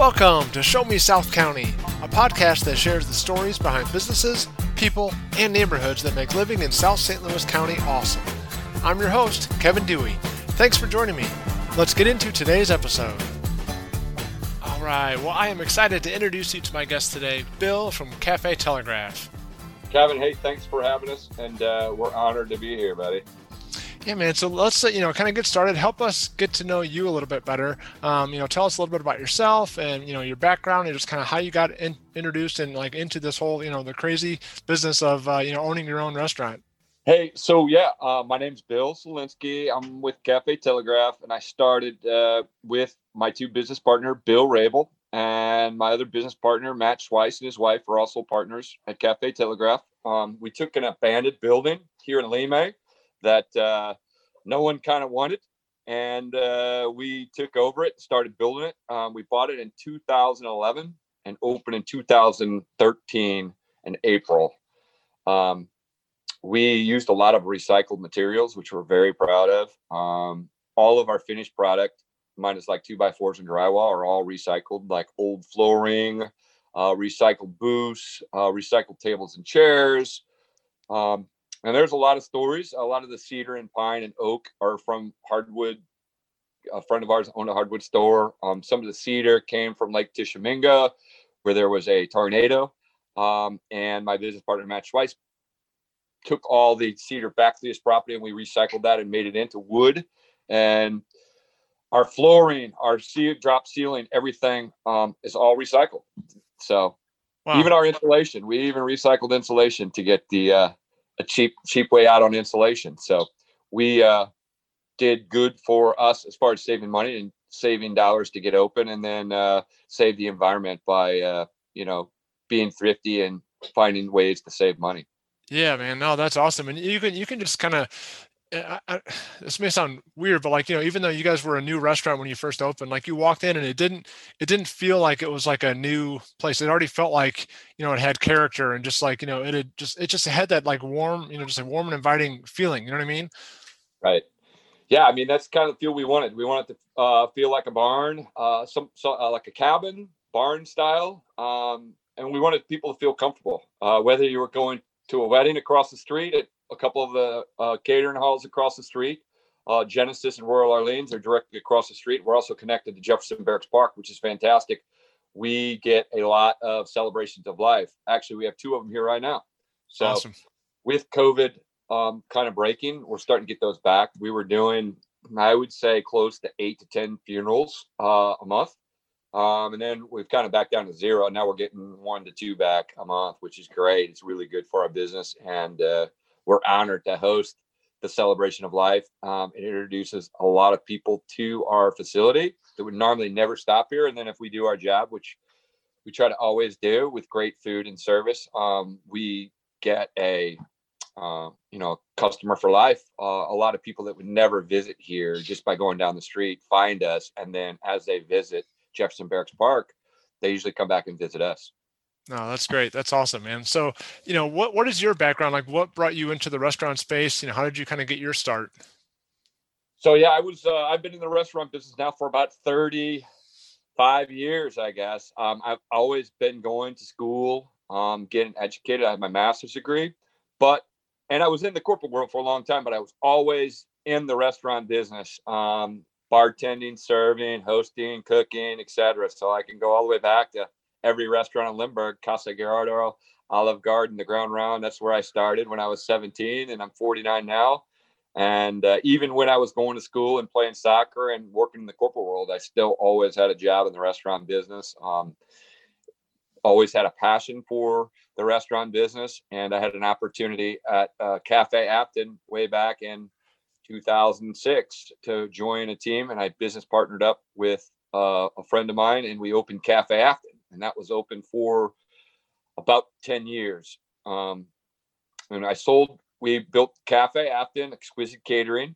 Welcome to Show Me South County, a podcast that shares the stories behind businesses, people, and neighborhoods that make living in South St. Louis County awesome. I'm your host, Kevin Dewey. Thanks for joining me. Let's get into today's episode. All right, well, I am excited to introduce you to my guest today, Bill from Cafe Telegraph. Kevin, hey, thanks for having us, and uh, we're honored to be here, buddy. Yeah, man. So let's you know kind of get started. Help us get to know you a little bit better. Um, you know, tell us a little bit about yourself and you know your background and just kind of how you got in, introduced and like into this whole you know the crazy business of uh, you know owning your own restaurant. Hey, so yeah, uh, my name's Bill Solinsky. I'm with Cafe Telegraph, and I started uh, with my two business partner, Bill Rabel, and my other business partner, Matt Schweiss, and his wife are also partners at Cafe Telegraph. Um, we took an abandoned building here in Lemay that uh, no one kind of wanted. And uh, we took over it, started building it. Um, we bought it in 2011 and opened in 2013 in April. Um, we used a lot of recycled materials, which we're very proud of. Um, all of our finished product, minus like two by fours and drywall, are all recycled, like old flooring, uh, recycled booths, uh, recycled tables and chairs. Um, and there's a lot of stories. A lot of the cedar and pine and oak are from hardwood. A friend of ours owned a hardwood store. Um, some of the cedar came from Lake Tishomingo, where there was a tornado. Um, and my business partner Matt Schweiss took all the cedar back to his property, and we recycled that and made it into wood. And our flooring, our seal, drop ceiling, everything um, is all recycled. So wow. even our insulation, we even recycled insulation to get the uh, a cheap cheap way out on insulation. So we uh, did good for us as far as saving money and saving dollars to get open, and then uh, save the environment by uh, you know being thrifty and finding ways to save money. Yeah, man. No, that's awesome. And you can you can just kind of I, I, this may sound weird, but like you know, even though you guys were a new restaurant when you first opened, like you walked in and it didn't it didn't feel like it was like a new place. It already felt like you know it had character and just like you know it had just it just had that like warm you know just a warm and inviting feeling. You know what I mean? Right. Yeah, I mean that's kind of the feel we wanted. We wanted to uh, feel like a barn, uh, some so, uh, like a cabin barn style, um, and we wanted people to feel comfortable. Uh, whether you were going to a wedding across the street at a couple of the uh, catering halls across the street. Uh, Genesis and Royal Orleans are directly across the street. We're also connected to Jefferson Barracks Park, which is fantastic. We get a lot of celebrations of life. Actually, we have two of them here right now. So, awesome. with COVID um, kind of breaking, we're starting to get those back. We were doing, I would say, close to eight to 10 funerals uh, a month. Um, and then we've kind of back down to zero. Now we're getting one to two back a month, which is great. It's really good for our business. And uh, we're honored to host the celebration of life. Um, it introduces a lot of people to our facility that would normally never stop here. And then if we do our job, which we try to always do with great food and service, um, we get a uh, you know customer for life. Uh, a lot of people that would never visit here just by going down the street find us, and then as they visit Jefferson Barracks Park, they usually come back and visit us. No, that's great. That's awesome, man. So, you know, what what is your background? Like, what brought you into the restaurant space? You know, how did you kind of get your start? So, yeah, I was. Uh, I've been in the restaurant business now for about thirty five years, I guess. Um, I've always been going to school, um, getting educated. I have my master's degree, but and I was in the corporate world for a long time, but I was always in the restaurant business, um, bartending, serving, hosting, cooking, etc. So I can go all the way back to every restaurant in Lindbergh, Casa Gallardo, Olive Garden, the Ground Round. That's where I started when I was 17, and I'm 49 now. And uh, even when I was going to school and playing soccer and working in the corporate world, I still always had a job in the restaurant business. Um, always had a passion for the restaurant business, and I had an opportunity at uh, Cafe Afton way back in 2006 to join a team, and I business partnered up with uh, a friend of mine, and we opened Cafe Afton and that was open for about 10 years. Um, and I sold, we built Cafe Afton, exquisite catering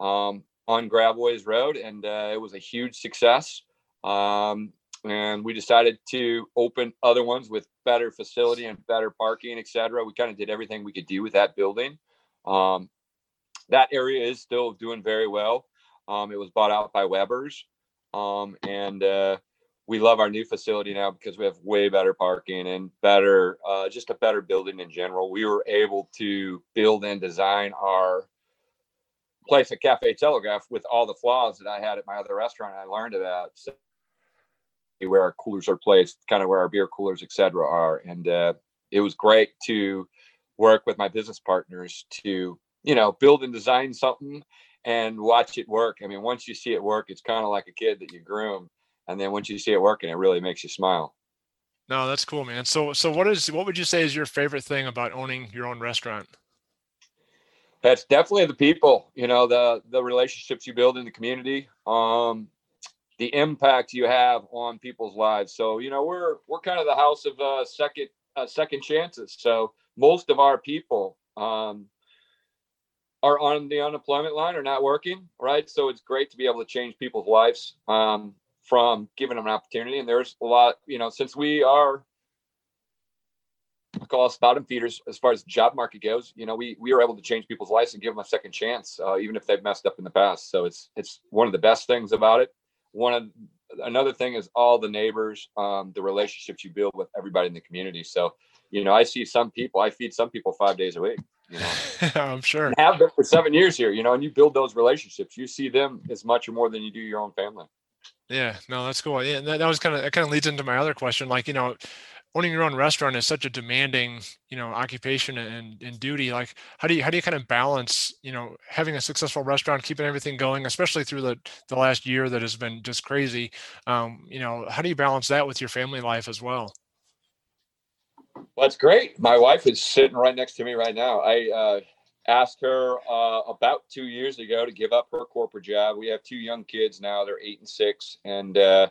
um, on Gravois Road, and uh, it was a huge success. Um, and we decided to open other ones with better facility and better parking, etc. We kind of did everything we could do with that building. Um, that area is still doing very well. Um, it was bought out by Weber's, um, and uh, we love our new facility now because we have way better parking and better, uh, just a better building in general. We were able to build and design our place at Cafe Telegraph with all the flaws that I had at my other restaurant. I learned about so where our coolers are placed, kind of where our beer coolers, etc., are, and uh, it was great to work with my business partners to you know build and design something and watch it work. I mean, once you see it work, it's kind of like a kid that you groom and then once you see it working, it really makes you smile. No, that's cool, man. So, so what is what would you say is your favorite thing about owning your own restaurant? That's definitely the people. You know, the the relationships you build in the community, um, the impact you have on people's lives. So, you know, we're we're kind of the house of uh, second uh, second chances. So, most of our people um, are on the unemployment line or not working, right? So, it's great to be able to change people's lives. Um, from giving them an opportunity. And there's a lot, you know, since we are I call us bottom feeders as far as the job market goes. You know, we we are able to change people's lives and give them a second chance, uh, even if they've messed up in the past. So it's it's one of the best things about it. One of another thing is all the neighbors, um, the relationships you build with everybody in the community. So, you know, I see some people, I feed some people five days a week. You know, I'm sure. Have been for seven years here. You know, and you build those relationships. You see them as much or more than you do your own family. Yeah, no, that's cool. Yeah, that, that was kind of that kind of leads into my other question. Like, you know, owning your own restaurant is such a demanding, you know, occupation and, and duty. Like, how do you how do you kind of balance, you know, having a successful restaurant, keeping everything going, especially through the the last year that has been just crazy. Um, you know, how do you balance that with your family life as well? Well, that's great. My wife is sitting right next to me right now. I uh, asked her uh, about two years ago to give up her corporate job. We have two young kids now; they're eight and six, and uh,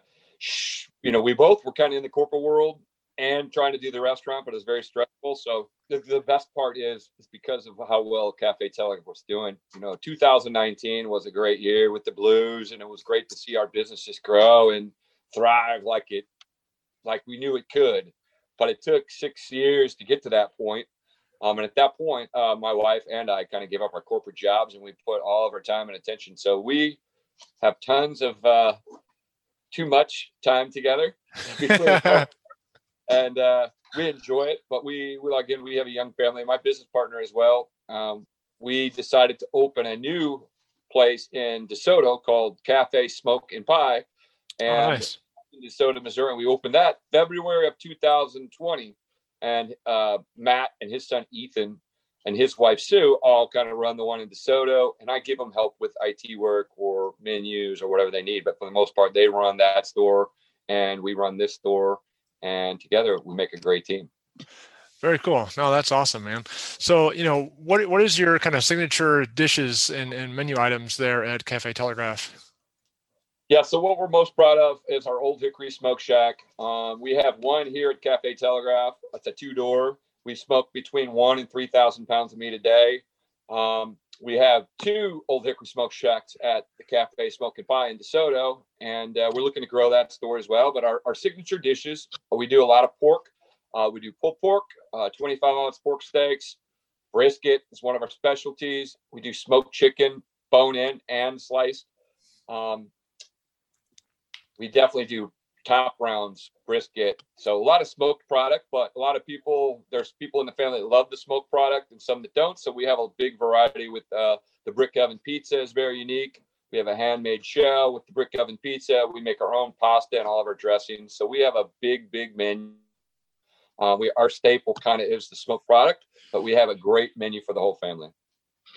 you know, we both were kind of in the corporate world and trying to do the restaurant, but it's very stressful. So the, the best part is is because of how well Cafe Telegraph was doing. You know, 2019 was a great year with the Blues, and it was great to see our business just grow and thrive like it like we knew it could. But it took six years to get to that point um, and at that point, uh, my wife and I kind of gave up our corporate jobs and we put all of our time and attention. So we have tons of uh, too much time together, and uh, we enjoy it. But we, we again, we have a young family. My business partner as well. Um, we decided to open a new place in DeSoto called Cafe Smoke and Pie, oh, and oh, nice. in DeSoto, Missouri. And we opened that February of 2020 and uh, Matt and his son Ethan and his wife Sue all kind of run the one in DeSoto, and I give them help with IT work or menus or whatever they need. But for the most part, they run that store, and we run this store, and together we make a great team. Very cool. No, that's awesome, man. So, you know, what what is your kind of signature dishes and, and menu items there at Cafe Telegraph? Yeah, so what we're most proud of is our Old Hickory Smoke Shack. Um, we have one here at Cafe Telegraph. It's a two door. We smoke between one and 3,000 pounds of meat a day. Um, we have two Old Hickory Smoke Shacks at the Cafe Smoke and Pie in DeSoto, and uh, we're looking to grow that store as well. But our, our signature dishes, we do a lot of pork. Uh, we do pulled pork, uh, 25 ounce pork steaks, brisket is one of our specialties. We do smoked chicken, bone in and sliced. Um, we definitely do top rounds brisket. So a lot of smoked product, but a lot of people, there's people in the family that love the smoked product and some that don't. So we have a big variety with uh, the brick oven pizza is very unique. We have a handmade shell with the brick oven pizza. We make our own pasta and all of our dressings. So we have a big, big menu. Uh, we our staple kind of is the smoked product, but we have a great menu for the whole family.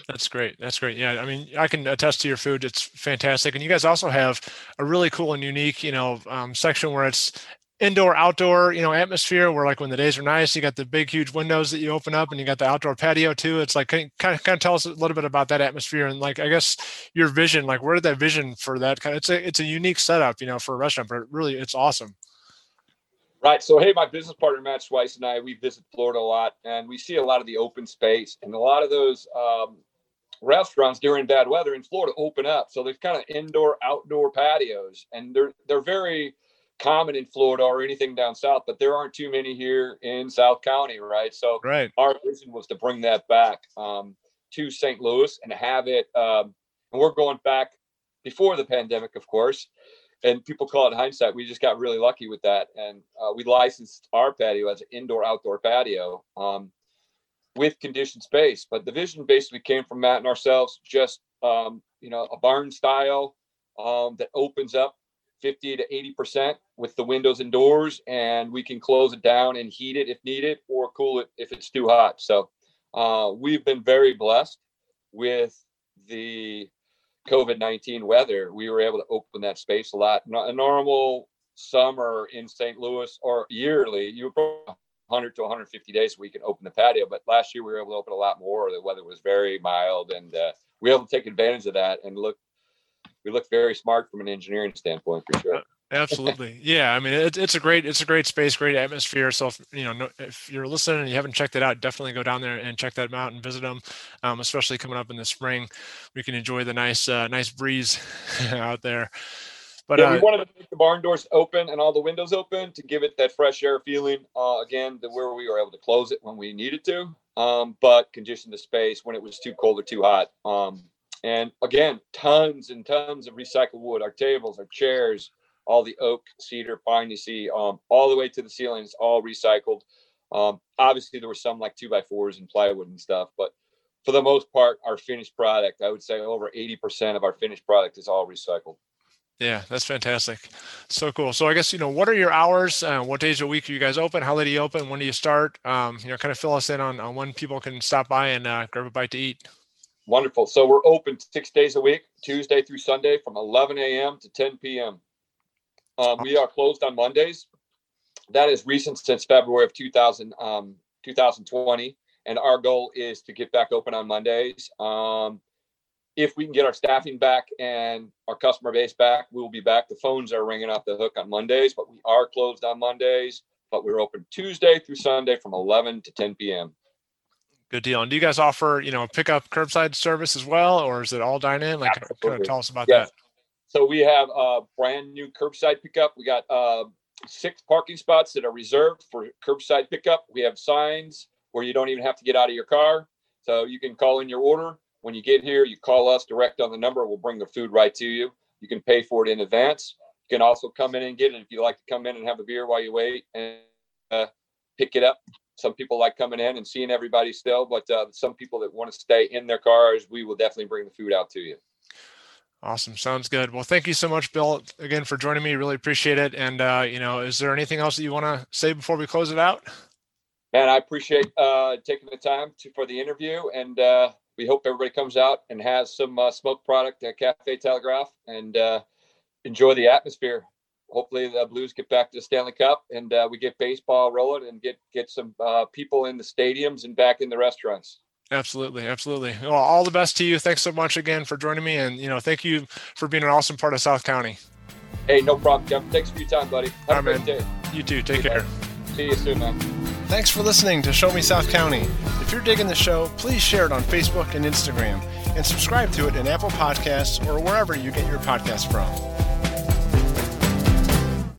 That's great. That's great. Yeah, I mean, I can attest to your food. It's fantastic, and you guys also have a really cool and unique, you know, um, section where it's indoor outdoor you know atmosphere where like when the days are nice you got the big huge windows that you open up and you got the outdoor patio too it's like kind of kind of, tell us a little bit about that atmosphere and like i guess your vision like where did that vision for that kind of it's a it's a unique setup you know for a restaurant but really it's awesome Right. So, hey, my business partner Matt Schweiss and I, we visit Florida a lot, and we see a lot of the open space, and a lot of those um, restaurants during bad weather in Florida open up. So there's kind of indoor, outdoor patios, and they're they're very common in Florida or anything down south, but there aren't too many here in South County, right? So, right. our vision was to bring that back um, to St. Louis and have it. Um, and we're going back before the pandemic, of course and people call it hindsight. We just got really lucky with that, and uh, we licensed our patio as an indoor-outdoor patio um, with conditioned space. But the vision basically came from Matt and ourselves, just um, you know, a barn style um, that opens up 50 to 80 percent with the windows and doors, and we can close it down and heat it if needed, or cool it if it's too hot. So uh, we've been very blessed with the COVID 19 weather, we were able to open that space a lot. A normal summer in St. Louis or yearly, you were 100 to 150 days we can open the patio. But last year we were able to open a lot more. The weather was very mild and uh, we were able to take advantage of that and look, we look very smart from an engineering standpoint for sure. Absolutely. Yeah. I mean, it, it's a great, it's a great space, great atmosphere. So, if, you know, if you're listening and you haven't checked it out, definitely go down there and check that out and visit them. Um, especially coming up in the spring, we can enjoy the nice, uh, nice breeze out there. But yeah, uh, we wanted to make the barn doors open and all the windows open to give it that fresh air feeling. Uh, again, the, where we were able to close it when we needed to, um, but condition the space when it was too cold or too hot. Um, and again, tons and tons of recycled wood, our tables, our chairs, all the oak, cedar, pine you see, um, all the way to the ceiling is all recycled. Um, obviously, there were some like two by fours and plywood and stuff, but for the most part, our finished product, I would say over 80% of our finished product is all recycled. Yeah, that's fantastic. So cool. So I guess, you know, what are your hours? Uh, what days a week are you guys open? How late do you open? When do you start? Um, you know, kind of fill us in on, on when people can stop by and uh, grab a bite to eat. Wonderful. So we're open six days a week, Tuesday through Sunday from 11 a.m. to 10 p.m. Um, we are closed on Mondays. That is recent since February of 2000, um, 2020. And our goal is to get back open on Mondays. Um, if we can get our staffing back and our customer base back, we will be back. The phones are ringing off the hook on Mondays, but we are closed on Mondays. But we're open Tuesday through Sunday from 11 to 10 p.m. Good deal. And do you guys offer, you know, pickup curbside service as well, or is it all dine in? Like, kind of tell us about yes. that. So we have a brand new curbside pickup. We got uh, six parking spots that are reserved for curbside pickup. We have signs where you don't even have to get out of your car. So you can call in your order. When you get here, you call us direct on the number. We'll bring the food right to you. You can pay for it in advance. You can also come in and get it if you like to come in and have a beer while you wait and uh, pick it up. Some people like coming in and seeing everybody still, but uh, some people that want to stay in their cars, we will definitely bring the food out to you. Awesome. Sounds good. Well, thank you so much, Bill, again for joining me. Really appreciate it. And uh, you know, is there anything else that you want to say before we close it out? And I appreciate uh, taking the time to, for the interview, and uh, we hope everybody comes out and has some uh, smoke product at Cafe Telegraph and uh, enjoy the atmosphere. Hopefully, the Blues get back to the Stanley Cup, and uh, we get baseball rolling, and get get some uh, people in the stadiums and back in the restaurants. Absolutely, absolutely. Well, all the best to you. Thanks so much again for joining me, and you know, thank you for being an awesome part of South County. Hey, no problem, Kevin. Thanks for your time, buddy. Have all a great man. day. You too. Take care. See you soon, man. Thanks for listening to Show Me South County. If you're digging the show, please share it on Facebook and Instagram, and subscribe to it in Apple Podcasts or wherever you get your podcasts from.